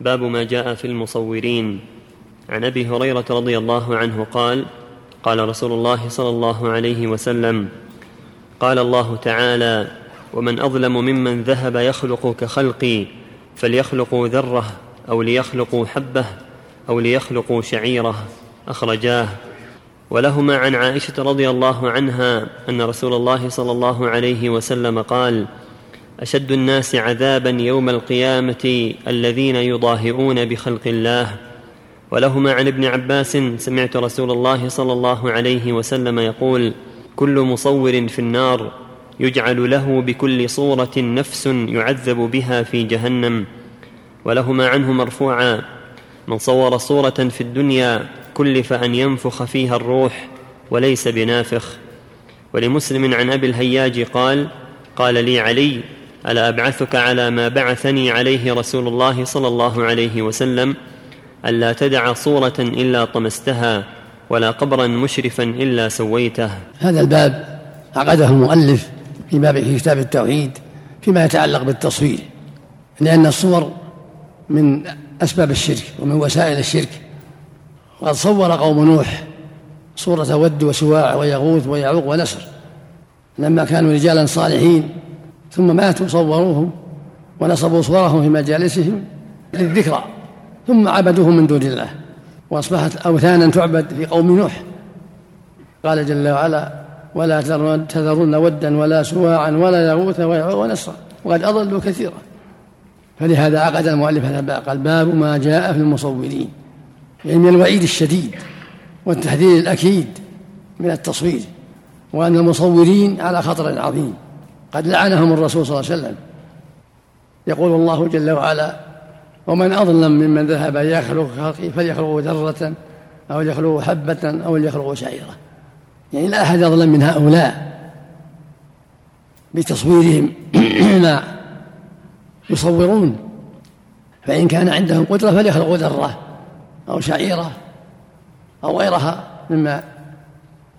باب ما جاء في المصورين. عن أبي هريرة رضي الله عنه قال قال رسول الله صلى الله عليه وسلم قال الله تعالى ومن أظلم ممن ذهب يخلق كخلقي فليخلقوا ذرة أو ليخلقوا حبة أو ليخلقوا شعيرة أخرجاه. ولهما عن عائشة رضي الله عنها أن رسول الله صلى الله عليه وسلم قال أشد الناس عذابا يوم القيامة الذين يضاهئون بخلق الله. ولهما عن ابن عباس سمعت رسول الله صلى الله عليه وسلم يقول كل مصور في النار يجعل له بكل صورة نفس يعذب بها في جهنم. ولهما عنه مرفوعا من صور صورة في الدنيا كلف أن ينفخ فيها الروح وليس بنافخ. ولمسلم عن أبي الهياج قال قال لي علي ألا أبعثك على ما بعثني عليه رسول الله صلى الله عليه وسلم ألا تدع صورة إلا طمستها ولا قبرا مشرفا إلا سويته. هذا الباب عقده المؤلف في باب في كتاب التوحيد فيما يتعلق بالتصوير لأن الصور من أسباب الشرك ومن وسائل الشرك. وقد صور قوم نوح صورة ود وسواع ويغوث ويعوق ونسر. لما كانوا رجالا صالحين ثم ماتوا صوروهم ونصبوا صورهم في مجالسهم للذكرى ثم عبدوهم من دون الله وأصبحت أوثانا تعبد في قوم نوح. قال جل وعلا ولا تذرن ودا ولا سواعا ولا يغوث ويعوق ونسرا وقد أضلوا كثيرا. فلهذا عقد المؤلف هذا الباب قال باب ما جاء في المصورين يعني من الوعيد الشديد والتحذير الأكيد من التصوير وأن المصورين على خطر عظيم. قد لعنهم الرسول صلى الله عليه وسلم. يقول الله جل وعلا ومن أظلم ممن ذهب يخلق خلقي فليخلق ذرة أو يخلق حبة أو يخلق شعيرة يعني لا أحد أظلم من هؤلاء بتصويرهم ما يصورون. فإن كان عندهم قدرة فليخلقوا ذرة أو شعيرة أو غيرها مما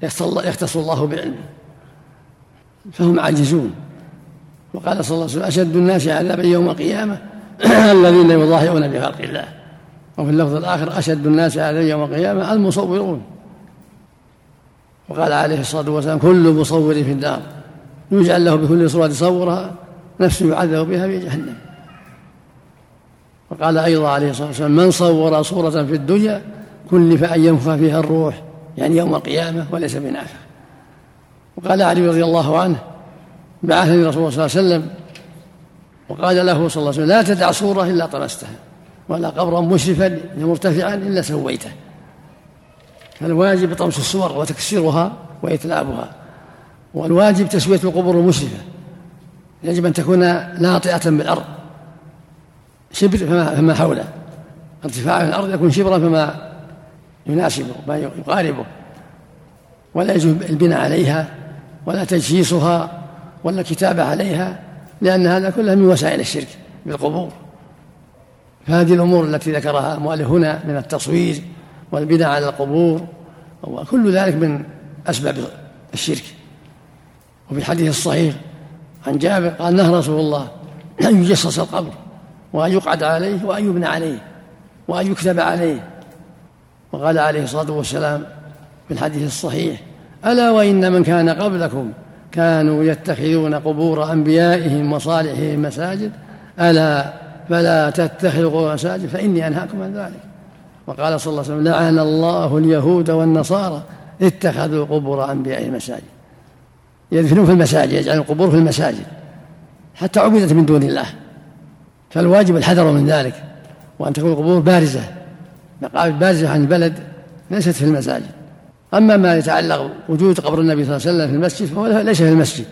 يختص الله بعلمه فهم عاجزون. وقال صلى الله عليه وسلم أشد الناس عذابا يوم القيامة الذين يضاهئون بخلق الله. وفي اللفظ الآخر أشد الناس عذابا يوم القيامة المصورون. وقال عليه الصلاة والسلام كل مصور في النار. يجعل له بكل صورة صورها نفس يعذب بها في جهنم. وقال أيضا عليه الصلاة والسلام من صور صورة في الدنيا كلف أن ينفخ فيها الروح يعني يوم القيامة وليس بنافخ وقال علي رضي الله عنه بعثني رسول الله صلى الله عليه وسلم وقال له صلى الله عليه وسلم لا تدع صورة إلا طمستها ولا قبرا مشرفا مرتفعا إلا سويته. فالواجب طمس الصور وتكسيرها وإتلافها والواجب تسوية القبور المشرفة. يجب أن تكون ناطئة بالأرض شبر فما, فما حوله. ارتفاع الأرض يكون شبرا فما يناسبه ما يقاربه. ولا يجوز البناء عليها ولا تجهيزها ولا الكتابة عليها لأن هذا كله من وسائل الشرك بالقبور فهذه الأمور التي ذكرها المؤلف هنا من التصوير والبناء على القبور وكل ذلك من أسباب الشرك. وفي الحديث الصحيح عن جابر قال نهى رسول الله أن يجصص القبر وأن يقعد عليه وأن يبنى عليه وأن يكتب عليه. وقال عليه الصلاة والسلام في الحديث الصحيح. ألا وإن من كان قبلكم كانوا يتخذون قبور أنبيائهم وصالحهم مساجد؟ ألا فلا تتخذوا مساجد فإني أنهاكم عن ذلك. وقال صلى الله عليه وسلم لعن الله اليهود والنصارى اتخذوا قبور أنبيائهم مساجد يدفنون في المساجد يجعلون القبور في المساجد. حتى عبدت من دون الله. فالواجب الحذر من ذلك وأن تكون القبور بارزة. مقابر بارزة عن البلد ليست في المساجد. أما ما يتعلق وجود قبر النبي صلى الله عليه وسلم في المسجد فهو ليس في المسجد.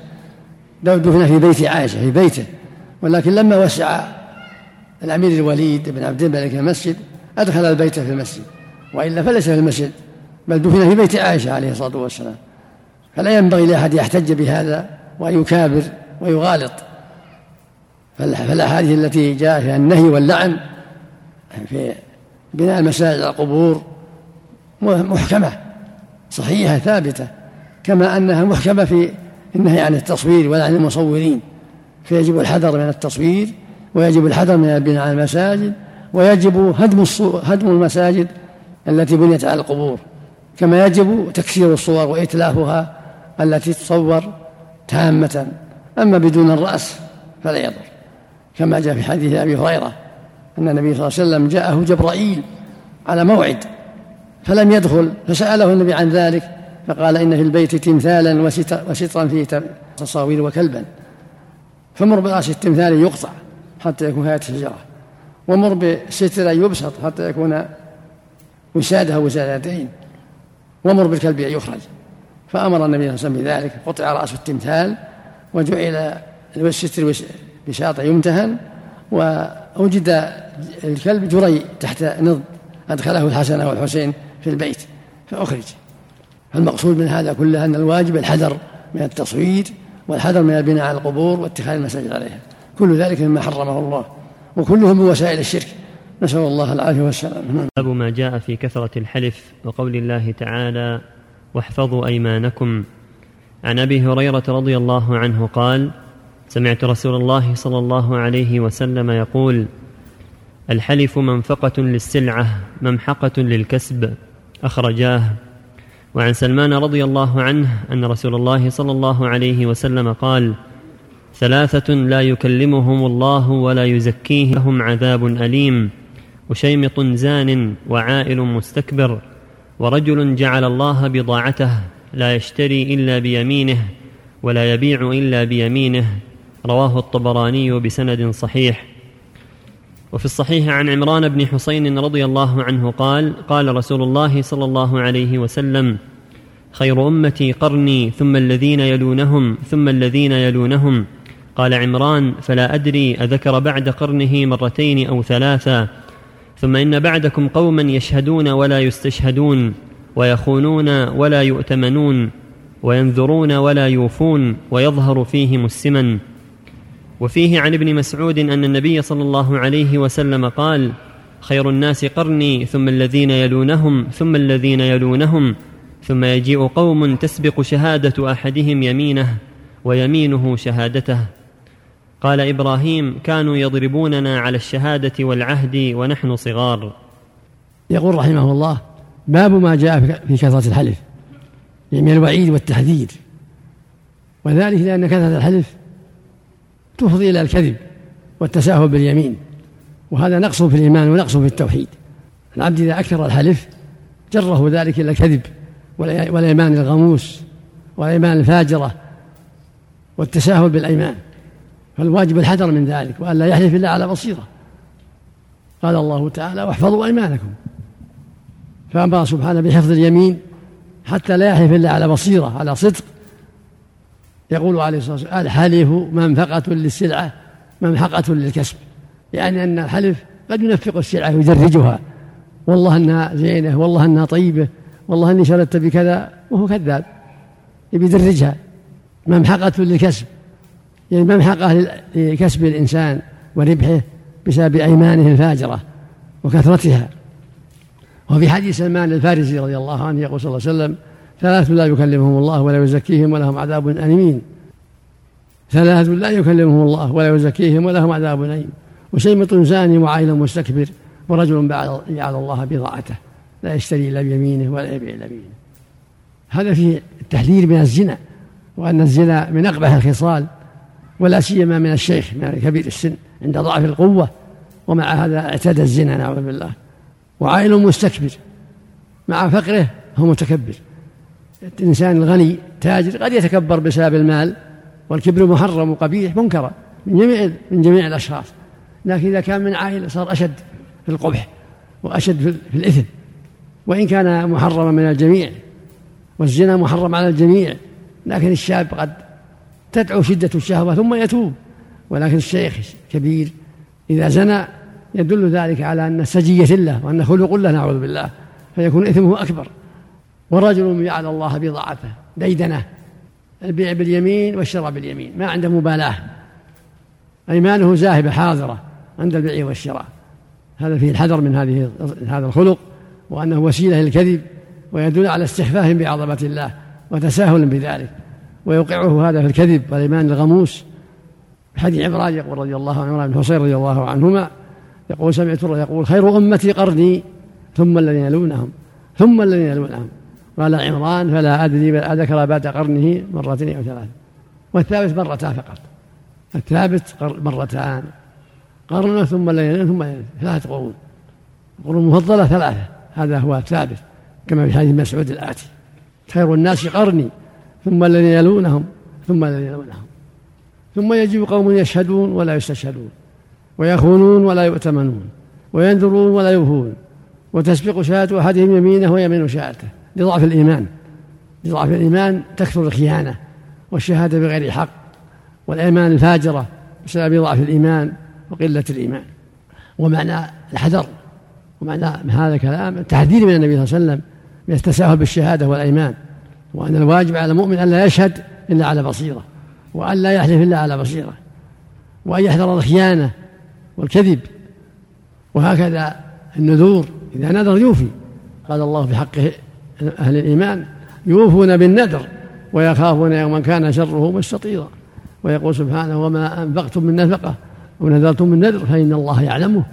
دفن في بيت عائشة في بيته. ولكن لما وسع الأمير الوليد بن عبد الملك المسجد أدخل البيت في المسجد. وإلا فليس في المسجد بل دفن في بيت عائشة عليه الصلاة والسلام. فلا ينبغي لأحد يحتج بهذا وأن يكابر ويغالط فالأحاديث التي جاء فيها النهي واللعن في بناء المساجد على القبور محكمة. صحيحة ثابتة كما أنها محكمة في النهي عن التصوير ولا عن المصورين فيجب الحذر من التصوير ويجب الحذر من البناء على المساجد ويجب هدم هدم المساجد التي بنيت على القبور كما يجب تكسير الصور وإتلافها التي تصور تامة أما بدون الرأس فلا يضر كما جاء في حديث أبي هريرة أن النبي صلى الله عليه وسلم جاءه جبرائيل على موعد فلم يدخل فسأله النبي عن ذلك فقال إن في البيت تمثالا وسترا فيه تصاوير وكلبا. فمر برأس التمثال يقطع حتى يكون هيئة الشجرة ومر بستر يبسط حتى يكون وسادها وسادتين ومر بالكلب أن يخرج. فأمر النبي صلى الله عليه وسلم بذلك قطع رأس التمثال وجعل الستر بساط يمتهن ووجد الكلب جري تحت نض أدخله الحسن والحسين في البيت فأخرج. فالمقصود من هذا كله أن الواجب الحذر من التصوير والحذر من البناء على القبور واتخاذ المساجد عليها. كل ذلك مما حرمه الله وكله من وسائل الشرك. نسأل الله العافية والسلام. باب ما جاء في كثرة الحلف وقول الله تعالى واحفظوا أيمانكم. عن أبي هريرة رضي الله عنه قال سمعت رسول الله صلى الله عليه وسلم يقول الحلف منفقة للسلعة ممحقة للكسب. أخرجاه. وعن سلمان رضي الله عنه أن رسول الله صلى الله عليه وسلم قال ثلاثة لا يكلمهم الله ولا يزكيهم لهم عذاب أليم وشيمط زان وعائل مستكبر ورجل جعل الله بضاعته لا يشتري إلا بيمينه ولا يبيع إلا بيمينه. رواه الطبراني بسند صحيح. وفي الصحيح عن عمران بن حسين رضي الله عنه قال قال رسول الله صلى الله عليه وسلم خير أمتي قرني ثم الذين يلونهم ثم الذين يلونهم. قال عمران فلا أدري أذكر بعد قرنه مرتين أو ثلاثا ثم إن بعدكم قوما يشهدون ولا يستشهدون ويخونون ولا يؤتمنون وينذرون ولا يوفون ويظهر فيهم السمن. وفيه عن ابن مسعود أن النبي صلى الله عليه وسلم قال خير الناس قرني ثم الذين يلونهم ثم الذين يلونهم ثم يجيء قوم تسبق شهادة أحدهم يمينه ويمينه شهادته. قال إبراهيم كانوا يضربوننا على الشهادة والعهد ونحن صغار. يقول رحمه الله باب ما جاء في كثرة الحلف من الوعيد والتحذير وذلك لأن كثرة الحلف تفضي إلى الكذب والتساهل باليمين وهذا نقص في الإيمان ونقص في التوحيد. العبد إذا أكثر الحلف جره ذلك إلى الكذب والإيمان الغموس والإيمان الفاجرة والتساهل بالأيمان. فالواجب الحذر من ذلك وأن لا يحلف إلا على بصيرة. قال الله تعالى واحفظوا أيمانكم. فأمر سبحانه بحفظ اليمين حتى لا يحلف إلا على بصيرة على صدق يقول عليه الصلاة والسلام الحلف منفقة للسلعة ممحقة للكسب. يعني أن الحلف قد ينفق السلعة ويدرجها والله أنها زينة والله أنها طيبة والله أني شردت بكذا وهو كذاب. يبي يدرجها. ممحقة للكسب. يعني ممحقة لكسب الإنسان وربحه بسبب أيمانه الفاجرة وكثرتها. وفي حديث سلمان الفارسي رضي الله عنه يقول صلى الله عليه وسلم ثلاث لا يكلمهم الله ولا يزكيهم ولهم عذاب أليم. ثلاث لا يكلمهم الله ولا يزكيهم ولهم عذاب أليم. وشيمط زاني وعائل مستكبر ورجل جعل الله بضاعته. لا يشتري إلا بيمينه ولا يبيع إلا بيمينه. هذا فيه التحذير من الزنا وأن الزنا من أقبح الخصال ولا سيما من الشيخ من كبير السن عند ضعف القوة. ومع هذا اعتاد الزنا نعوذ بالله. وعائل مستكبر مع فقره هو متكبر. الإنسان الغني تاجر قد يتكبر بسبب المال والكبر محرم وقبيح منكرا من جميع من جميع الأشخاص. لكن إذا كان من عائلة صار أشد في القبح وأشد في الإثم. وإن كان محرما من الجميع والزنا محرم على الجميع لكن الشاب قد تدعو شدة الشهوة ثم يتوب. ولكن الشيخ كبير إذا زنى يدل ذلك على أن سجية له وأن خلق له نعوذ بالله فيكون إثمه أكبر. ورجل جعل الله بضاعته ديدنه البيع باليمين والشراء باليمين ما عنده مبالاة. أيمانه زاهبة حاضرة عند البيع والشراء. هذا فيه الحذر من هذه هذا الخلق وأنه وسيلة للكذب ويدل على استخفاف بعظمة الله وتساهل بذلك. ويوقعه هذا في الكذب والإيمان الغموس. حديث عمران يقول رضي الله عنه بن حصين رضي الله عنهما يقول سمعت يقول خير أمتي قرني ثم الذين يلونهم ثم الذين يلونهم. قال عمران فلا أدري أذكر بعد قرنه مرتين أو ثلاث والثابت مرتان فقط. الثابت مرتان. قرن ثم الذين ثم ثلاثة قرون. القرون المفضلة ثلاثة. هذا هو الثابت كما في حديث مسعود الآتي. خير الناس قرني. ثم الذين يلونهم. ثم الذين يلونهم. ثم يجيء قوم يشهدون ولا يستشهدون. ويخونون ولا يؤتمنون. وينذرون ولا يوفون. وتسبق شهادة أحدهم يمينه ويمين شهادته. لضعف الإيمان. لضعف الإيمان تكثر الخيانة والشهادة بغير حق والأيمان الفاجرة بسبب ضعف الإيمان وقلة الإيمان. ومعنى الحذر ومعنى هذا الكلام التحذير من النبي صلى الله عليه وسلم من التساهل بالشهادة والأيمان وأن الواجب على المؤمن ألا يشهد إلا على بصيرة وأن لا يحلف إلا على بصيرة وأن يحذر الخيانة والكذب. وهكذا النذور إذا نذر يوفي. قال الله في حق أهل الإيمان يوفون بالنذر ويخافون يوما كان شره مستطيرا ويقول سبحانه وما أنفقتم من نفقة أو نذرتم من نذر فإن الله يعلمه.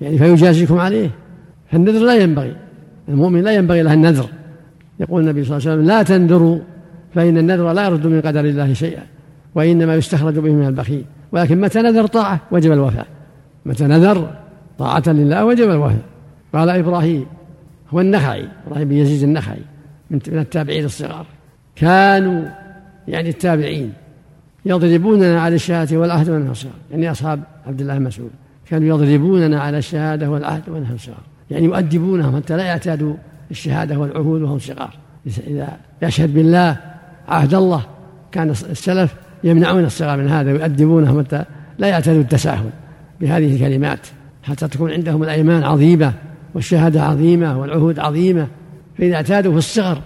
يعني فيجازيكم عليه. فالنذر لا ينبغي. المؤمن لا ينبغي له النذر. يقول النبي صلى الله عليه وسلم لا تنذروا فإن النذر لا يرد من قدر الله شيئا وإنما يستخرج به من البخيل. ولكن متى نذر طاعة؟ وجب الوفاء. متى نذر طاعة لله؟ وجب الوفاء. قال إبراهيم هو النخعي إبراهيم بن يزيد النخعي من التابعين الصغار كانوا يعني التابعين يضربوننا على الشهادة والعهد والنصر يعني أصحاب عبد الله مسعود. كانوا يضربوننا على الشهادة والعهد والنصر يعني يؤدبونهم حتى لا يعتادوا الشهادة والعهود وهم صغار. إذا يشهد بالله عهد الله كان السلف يمنعون الصغار من هذا ويؤدبونهم حتى لا يعتادوا التساهل بهذه الكلمات حتى تكون عندهم الأيمان عظيمة. والشهادة عظيمة والعهود عظيمة. فإذا اعتادوا في الصغر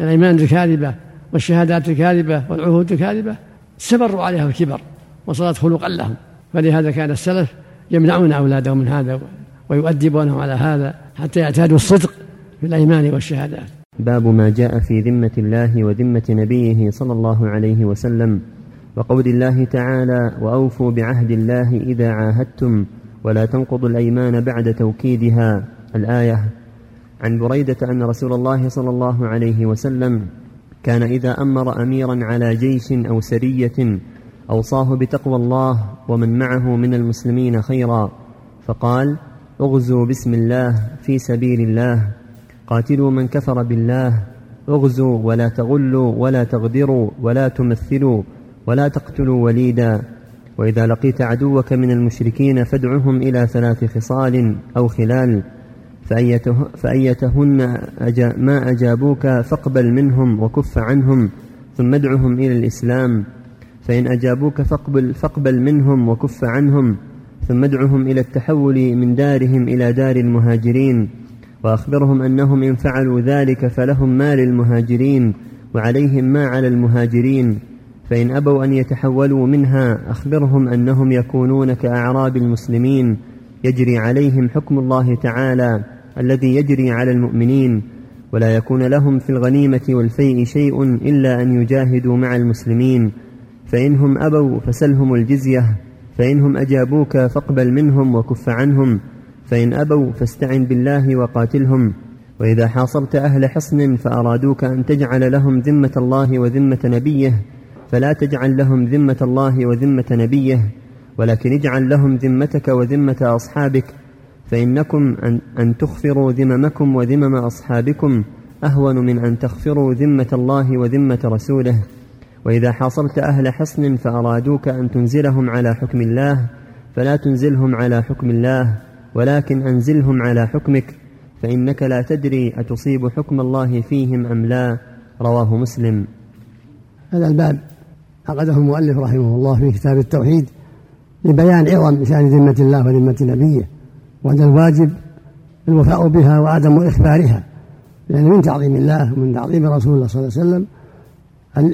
الأيمان الكاذبة والشهادات الكاذبة والعهود الكاذبة استمروا عليها الكبر وصارت خلقا لهم. فلهذا كان السلف يمنعون أولادهم من هذا ويؤدبونهم على هذا حتى يعتادوا الصدق في الأيمان والشهادات. باب ما جاء في ذمة الله وذمة نبيه صلى الله عليه وسلم وقول الله تعالى وأوفوا بعهد الله إذا عاهدتم ولا تنقضوا الأيمان بعد توكيدها الآية عن بريدة أن رسول الله صلى الله عليه وسلم كان إذا أمر أميرا على جيش أو سرية أوصاه بتقوى الله ومن معه من المسلمين خيرا فقال اغزوا بسم الله في سبيل الله قاتلوا من كفر بالله اغزوا ولا تغلوا ولا تغدروا ولا تمثلوا ولا تقتلوا وليدا وإذا لقيت عدوك من المشركين فادعهم إلى ثلاث خصال أو خلال فأيتهن أجا ما أجابوك فاقبل منهم وكف عنهم ثم ادعهم إلى الإسلام. فإن أجابوك فاقبل, فاقبل منهم وكف عنهم ثم ادعهم إلى التحول من دارهم إلى دار المهاجرين. وأخبرهم أنهم إن فعلوا ذلك فلهم ما للمهاجرين وعليهم ما على المهاجرين. فإن أبوا أن يتحولوا منها أخبرهم أنهم يكونون كأعراب المسلمين. يجري عليهم حكم الله تعالى. الذي يجري على المؤمنين ولا يكون لهم في الغنيمة والفيء شيء إلا أن يجاهدوا مع المسلمين. فإنهم أبوا فسلهم الجزية فإنهم أجابوك فاقبل منهم وكف عنهم. فإن أبوا فاستعن بالله وقاتلهم. وإذا حاصرت أهل حصن فأرادوك أن تجعل لهم ذمة الله وذمة نبيه فلا تجعل لهم ذمة الله وذمة نبيه. ولكن اجعل لهم ذمتك وذمة أصحابك فإنكم أن, أن تخفروا ذممكم وذمم أصحابكم أهون من أن تخفروا ذمة الله وذمة رسوله. وإذا حاصرت أهل حصن فأرادوك أن تنزلهم على حكم الله فلا تنزلهم على حكم الله ولكن أنزلهم على حكمك فإنك لا تدري أتصيب حكم الله فيهم أم لا. رواه مسلم. هذا الباب عقده المؤلف رحمه الله في كتاب التوحيد لبيان عظم شأن ذمة الله وذمة نبيه. وأن الواجب الوفاء بها وعدم إخبارها لأن من تعظيم الله ومن تعظيم رسول الله صلى الله عليه وسلم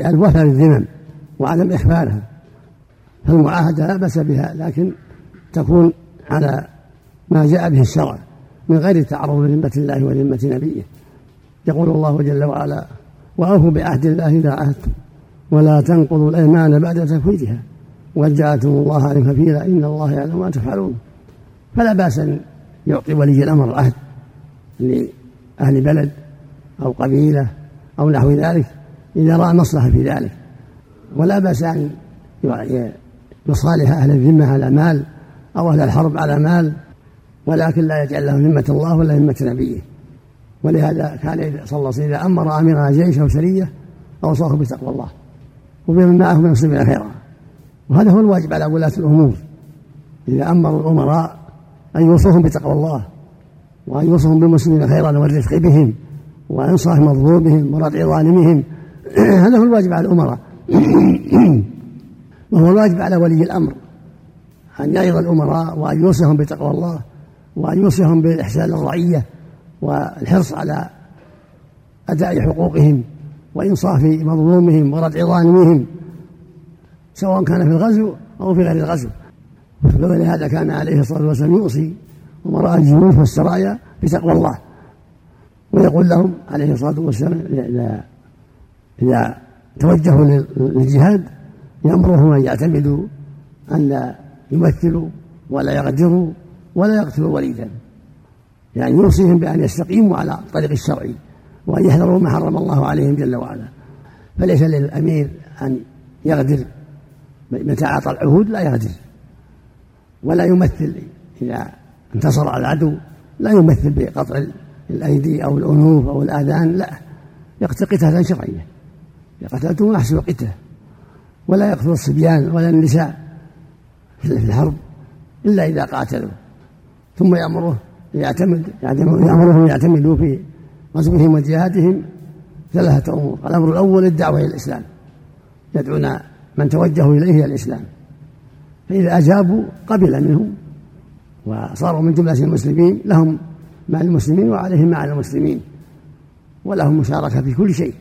الوفاء بالذمم وعدم إخبارها. فالمعاهدة لا بأس بها لكن تكون على ما جاء به الشرع من غير تعرض لذمة الله وذمة نبيه. يقول الله جل وعلا وأوفوا بعهد الله إذا عهدتم ولا تنقضوا الأيمان بعد تفويتها وقد جعلتم الله عليم كفيلا إن الله يعلم ما تفعلون. فلا بأس أن يعطي ولي الأمر العهد لأهل بلد أو قبيلة أو نحو ذلك إذا رأى مصلحة في ذلك. ولا بأس أن يصالح أهل الذمة على مال أو أهل الحرب على مال ولكن لا يجعل لهم ذمة الله ولا ذمة نبيه. ولهذا كان صلى الله عليه وسلم إذا أمر أميرا جيش أو سرية أوصاه بتقوى الله وبمن معه من المسلمين خيرا وهذا هو الواجب على ولاة الأمور. إذا أمروا الأمراء أن يوصوهم بتقوى الله وأن يوصوهم بالمسلمين خيرا والرفق بهم وإنصاف مظلومهم وردع ظالمهم. هذا هو الواجب على الأمراء. وهو الواجب على ولي الأمر أن يعظ الأمراء وأن يوصيهم بتقوى الله وأن يوصيهم بالإحسان للرعية والحرص على أداء حقوقهم وإنصاف مظلومهم وردع ظالمهم سواء كان في الغزو أو في غير الغزو. ولهذا كان عليه الصلاة والسلام يوصي أمراء الجيوش والسرايا بتقوى الله. ويقول لهم عليه الصلاة والسلام إذا إذا توجهوا للجهاد يأمرهم أن يعتمدوا أن لا يمثلوا ولا يغدروا ولا يقتلوا وليدا. يعني يوصيهم بأن يستقيموا على الطريق الشرعي وأن يحذروا ما حرم الله عليهم جل وعلا. فليس للأمير أن يغدر متى أعطى العهود لا يغدر. ولا يمثل إذا انتصر على العدو لا يمثل بقطع الأيدي أو الأنوف أو الآذان لا. يقتل قتالا شرعيا. قتلته أحسن قتلة. ولا يقتل الصبيان ولا النساء في الحرب إلا إذا قاتلوا. ثم يأمره يعتمد يأمرهم يعتمدوا في غزوهم وجهادهم ثلاثة أمور. الأمر الأول الدعوة إلى الإسلام. يدعون من توجهوا إليه الإسلام. فإذا أجابوا قبل منهم وصاروا من جملة المسلمين لهم مع المسلمين وعليهم مع المسلمين ولهم مشاركة في كل شيء.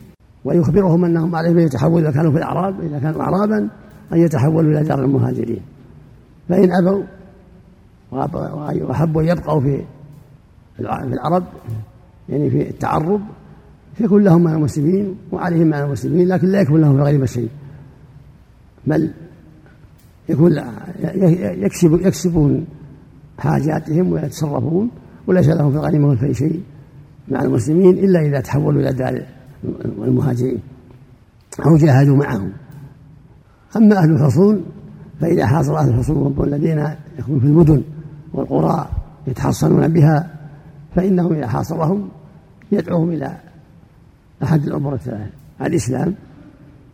ويخبرهم أنهم عليهم أن يتحولوا إذا كانوا في الأعراب إذا كانوا أعرابا أن يتحولوا إلى دار المهاجرين. فإن أبوا وأحبوا أن يبقوا في في العرب يعني في التعرب فيكون لهم مع المسلمين وعليهم مع المسلمين لكن لا يكون لهم في غير شيء. بل يكون يكسب يكسبون حاجاتهم ويتصرفون وليس لهم في الغنيمة والفيء شيء مع المسلمين إلا إذا تحولوا إلى دار المهاجرين أو جاهدوا معهم. أما أهل الحصون فإذا حاصر أهل الحصون الذين يكونون في المدن والقرى يتحصنون بها فإنه إذا حاصرهم يدعوهم إلى أحد الأمور الثلاث الإسلام.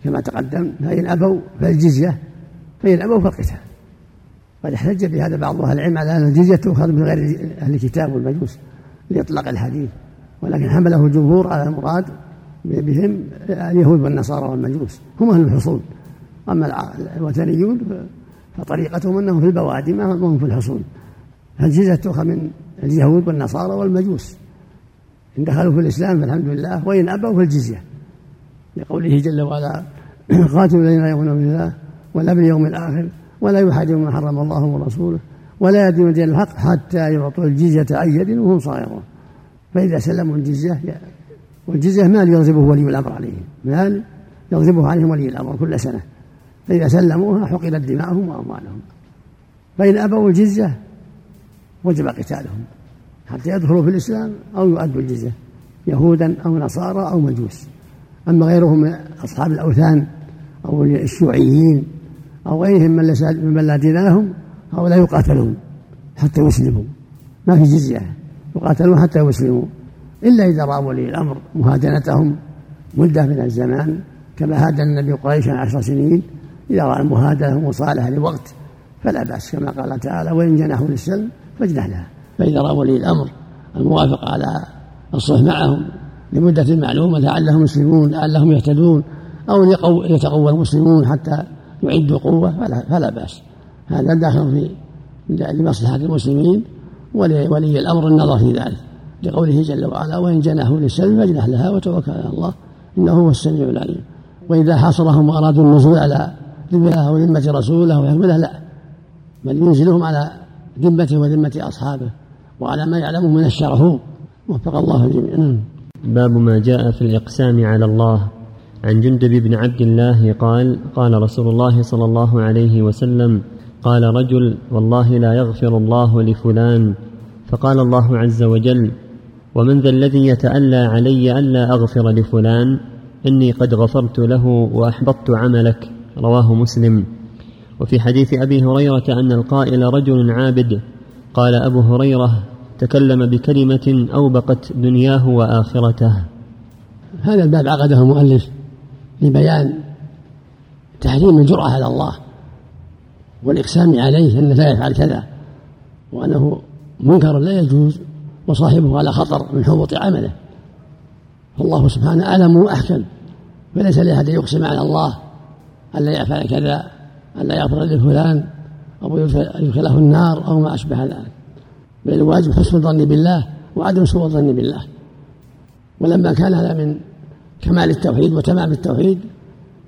كما تقدم فإن أبوا فالجزية فإن أبوا فالقتال قد احتج بهذا بعض أهل العلم على أن الجزية تؤخذ من غير أهل الكتاب والمجوس لإطلاق الحديث ولكن حمله الجمهور على المراد بهم اليهود والنصارى والمجوس. هم أهل الحصول. أما الوثنيون فطريقتهم أنهم في البوادي ما هم في الحصول. فالجزية تؤخذ من اليهود والنصارى والمجوس. إن دخلوا في الإسلام فالحمد لله وإن أبوا فالجزية لقوله جل وعلا قاتلوا الذين لا يؤمنون بالله ولا باليوم الآخر ولا يحاجون ما حرم الله ورسوله ولا يدين دين الحق حتى يعطوا الجزية عن يد وهم صاغرون. فإذا سلموا الجزية والجزية مال يغضبه ولي الأمر عليهم مال يغضبه عليهم ولي الأمر كل سنة. فإذا سلموها حقنت دماؤهم وأموالهم. فإن أبوا الجزية وجب قتالهم حتى يدخلوا في الإسلام أو يؤدوا الجزية يهودا أو نصارى أو مجوس. أما غيرهم من أصحاب الأوثان أو الشيوعيين أو غيرهم من, من لا دين لهم هؤلاء يقاتلون حتى يسلموا. ما في جزية. يقاتلون حتى يسلموا. إلا إذا رأى ولي الأمر مهادنتهم مدة من الزمان كما هادن النبي قريشا عشر سنين إذا رأى المهادنة مصالحة لوقت. فلا بأس كما قال تعالى وإن جنحوا للسلم فاجنح لها. فإذا رأى ولي الأمر الموافق على الصلح معهم لمدة معلومة لعلهم يسلمون لعلهم يهتدون أو يتقوى المسلمون حتى يعدوا قوة فلا, فلا بأس. هذا داخل في لمصلحة المسلمين ولولي الأمر النظر في ذلك. لقوله جل وعلا وإن جنحوا للسلم فاجنح لها وتوكل على الله إنه هو السميع العليم. وإذا حاصرهم وأرادوا النزول على ذمته أو ذمة رسوله أو يحمله لا. بل ينزلهم على ذمته وذمة أصحابه وعلى ما يعلمه من الشرف وفق الله الجميع. نعم. باب ما جاء في الإقسام على الله. عن جندب بن عبد الله قال قال رسول الله صلى الله عليه وسلم قال رجل والله لا يغفر الله لفلان. فقال الله عز وجل ومن ذا الذي يتألى علي ألا أغفر لفلان؟ إني قد غفرت له وأحبطت عملك. رواه مسلم. وفي حديث أبي هريرة أن القائل رجل عابد قال أبو هريرة تكلم بكلمة أوبقت دنياه وآخرته. هذا الباب عقده المؤلف لبيان تحريم الجرأة على الله والإقسام عليه أنه لا يفعل كذا وأنه منكر لا يجوز وصاحبه على خطر من حبوط عمله. فالله سبحانه أعلم وأحكم. فليس لأحد يقسم على الله ألا يفعل كذا ألا يغفر لفلان أو يدخله النار أو ما أشبه ذلك. بل الواجب حسن الظن بالله وعدم سوء الظن بالله. ولما كان هذا من كمال التوحيد وتمام التوحيد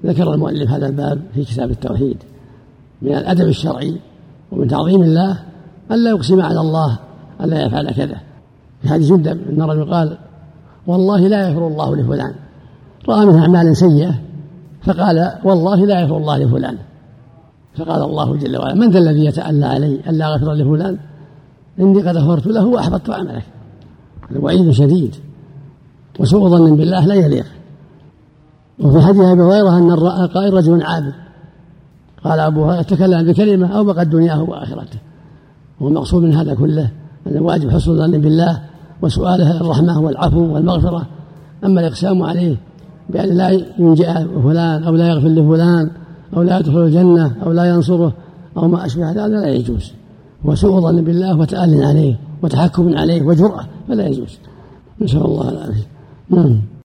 ذكر المؤلف هذا الباب في كتاب التوحيد. من الأدب الشرعي ومن تعظيم الله ألا يقسم على الله ألا يفعل كذا. في حديث جدا أن الرجل قال والله لا يغفر الله لفلان. رأى منه أعمالا سيئة فقال والله لا يغفر الله لفلان. فقال الله جل وعلا من ذا الذي يتألى علي ألا أغفر لفلان؟ إني قد غفرت له وأحبطت عملك. الوعيد شديد وسوء ظن بالله لا يليق. وفي حديث أبي هريرة أن راى قائل رجل عابد. قال أبو هريرة تكلم بكلمة اوبقت دنياه وآخرته. والمقصود من هذا كله أن الواجب حسن الظن بالله وسؤاله الرحمة والعفو والمغفرة. أما الإقسام عليه بأن لا ينجئ فلان أو لا يغفر لفلان أو لا يدخل الجنة أو لا ينصره أو ما أشبه هذا لا يجوز. وسوء ظن بالله وتأل عليه وتحكم عليه وجرأة فلا يجوز. نسأل الله العافية. نعم.